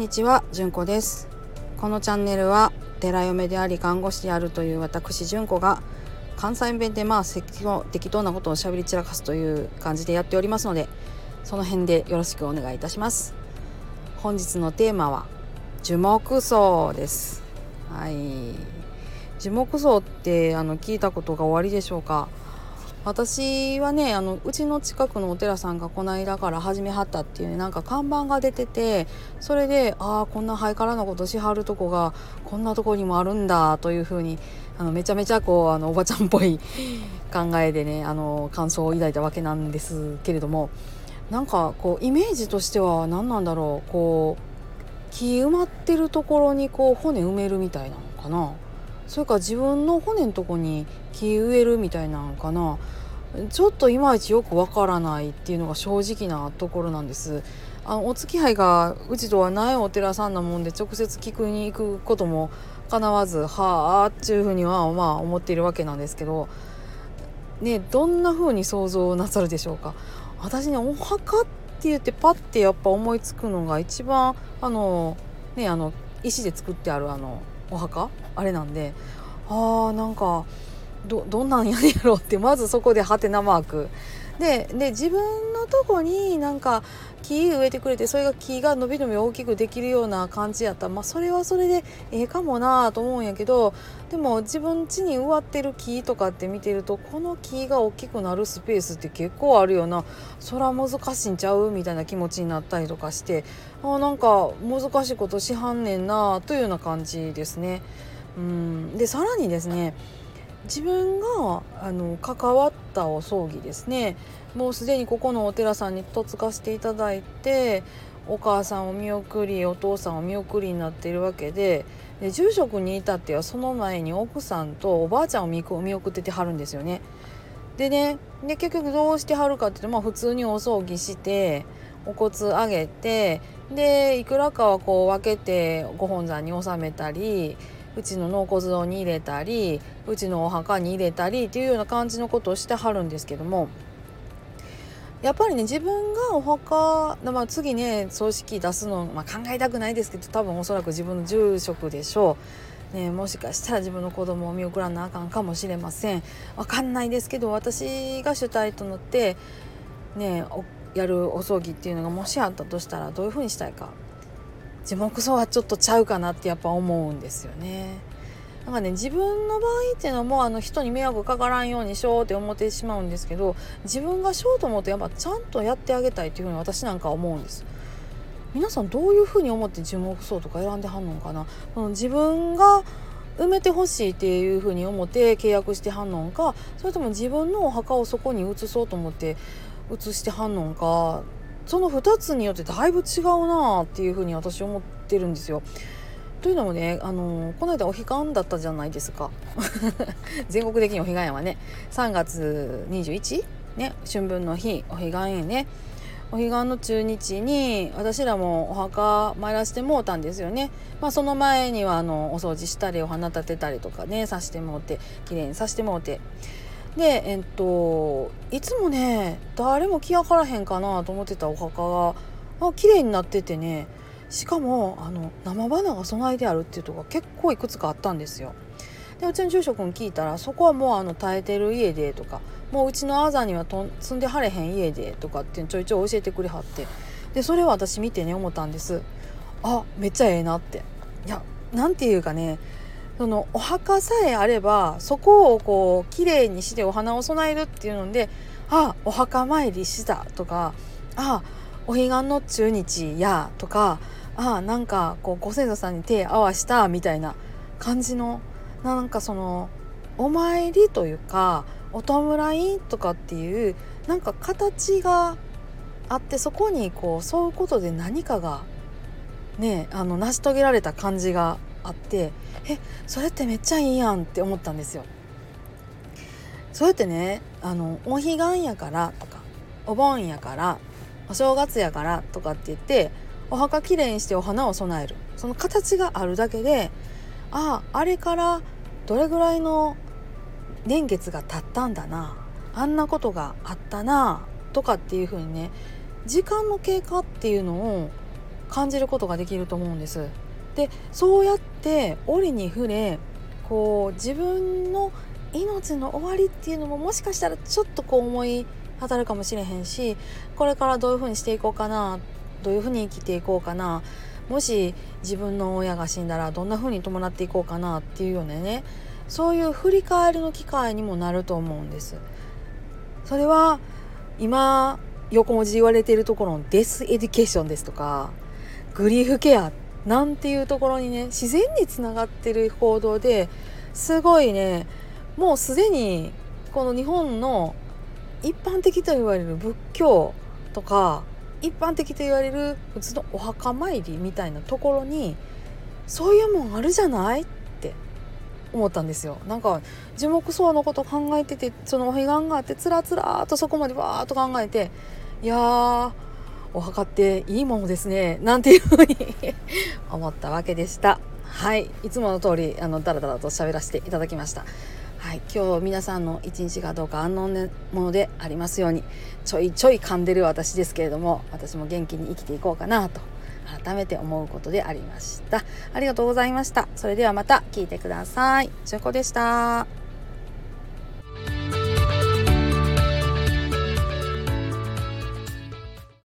にちは、じゅんこです。このチャンネルは寺嫁であり看護師であるという私じゅんこが関西弁でまあ適当なことをしゃべり散らかすという感じでやっておりますのでその辺でよろしくお願いいたします。本日のテーマは樹木葬です。はい。樹木葬ってあの聞いたことが終わりでしょうか？私はねあのうちの近くのお寺さんがこの間から始めはったっていう、ね、なんか看板が出ててそれでああこんなハイカラなことしはるとこがこんなとこにもあるんだというふうにあのめちゃめちゃこうあのおばちゃんっぽい 考えでねあの感想を抱いたわけなんですけれどもなんかこうイメージとしては何なんだろうこう木埋まってるところにこう骨埋めるみたいなのかな。それか自分の骨のとこに木植えるみたいなのかな。ちょっといまいちよくわからないっていうのが正直なところなんです。あのお付き合いがうちとはないお寺さんなもんで直接聞くに行くこともかなわずはあっていうふうにはまあ思っているわけなんですけど。ねどんな風に想像なさるでしょうか。私ねお墓って言ってパッてやっぱ思いつくのが一番あのねあの石で作ってあるあのお墓？あれなんであーなんかどどんなんやねやろうってまずそこでハテナマークでで自分のとこになんか木植えてくれてそれが木が伸び伸び大きくできるような感じやった。ら、まあ、それはそれでええかもなと思うんやけどでも自分家に植わってる木とかって見てるとこの木が大きくなるスペースって結構あるよな。そら難しいんちゃうみたいな気持ちになったりとかしてあなんか難しいことしはんねんなというような感じですね。うん。でさらにですね自分があの関わったお葬儀ですねもうすでにここのお寺さんに嫁がせていただいてお母さんを見送りお父さんを見送りになっているわけでで住職に至ってはその前に奥さんとおばあちゃんを見送っててはるんですよね。でねで結局どうしてはるかっていうと、まあ、普通にお葬儀してお骨あげてでいくらかはこう分けてご本山に納めたりうちの納骨堂に入れたりうちのお墓に入れたりっていうような感じのことをしてはるんですけどもやっぱりね自分がお墓、まあ、次ね葬式出すの、まあ、考えたくないですけど多分おそらく自分の住職でしょう。ね、もしかしたら自分の子供を見送らなあかんかもしれませんわかんないですけど私が主体となってねやるお葬儀っていうのがもしあったとしたらどういうふうにしたいか樹木葬はちょっとちゃうかなってやっぱ思うんですよね。なんかね自分の場合っていうのもあの人に迷惑かからんようにしようって思ってしまうんですけど自分がしようと思うとやっぱちゃんとやってあげたいっていうふうに私なんか思うんです。皆さんどういうふうに思って樹木葬とか選んではんのかな？自分が埋めてほしいっていうふうに思って契約してはんのんかそれとも自分のお墓をそこに移そうと思って移してはんのんかその2つによってだいぶ違うなっていうふうに私思ってるんですよ。というのもね、あのー、この間お彼岸だったじゃないですか 全国的にお彼岸はね3月21ね春分の日お彼岸やねお彼岸の中日に私らもお墓参らせてもうたんですよね。まあ、その前にはあのお掃除したりお花立てたりとかねさしてもうて綺麗にさしてもうてでえっといつもね誰も来やからへんかなと思ってたお墓があ綺麗になっててね。しかもあの生花が備えてあるっていうとこ結構いくつかあったんですよ。でうちの住職に聞いたらそこはもうあの耐えてる家でとかもううちのあざにはと住んではれへん家でとかってちょいちょい教えてくれはって。でそれを私見てね思ったんです。あめっちゃええなって。いやなんていうかねそのお墓さえあればそこをこう綺麗にしてお花を供えるっていうのであお墓参りしたとかあお彼岸の中日やとかあなんかこうご先祖さんに手合わしたみたいな感じのなんかそのお参りというかお弔いとかっていうなんか形があってそこにこうそういうことで何かがねあの成し遂げられた感じがあってえそれってめっちゃいいやんって思ったんですよ。そうやってねあのお彼岸やからとかお盆やからお正月やからとかって言ってお墓きれいにしてお花を供えるその形があるだけであああれからどれぐらいの年月が経ったんだなあんなことがあったなとかっていう風にね時間の経過っていうのを感じることができると思うんです。でそうやって折に触れこう自分の命の終わりっていうのももしかしたらちょっとこう思い当たるかもしれへんしこれからどういうふうにしていこうかなどういうふうに生きていこうかなもし自分の親が死んだらどんなふうに伴っていこうかなっていうようなねそういう振り返りの機会にもなると思うんです。それは今横文字言われているところの death education ですとかグリーフケアっなんていうところにね自然につながってる報道ですごいねもうすでにこの日本の一般的と言われる仏教とか一般的と言われる普通のお墓参りみたいなところにそういうもんあるじゃないって思ったんですよ。なんか樹木葬のこと考えててそのお彼岸があってつらつらとそこまでバーッと考えていやーお墓っていいものですねなんていうふうに思ったわけでした。はいいつもの通りあのダラダラと喋らせていただきました。はい、今日皆さんの一日がどうか安穏なものでありますようにちょいちょい噛んでる私ですけれども私も元気に生きていこうかなと改めて思うことでありました。ありがとうございました。それではまた聞いてください。中子でした。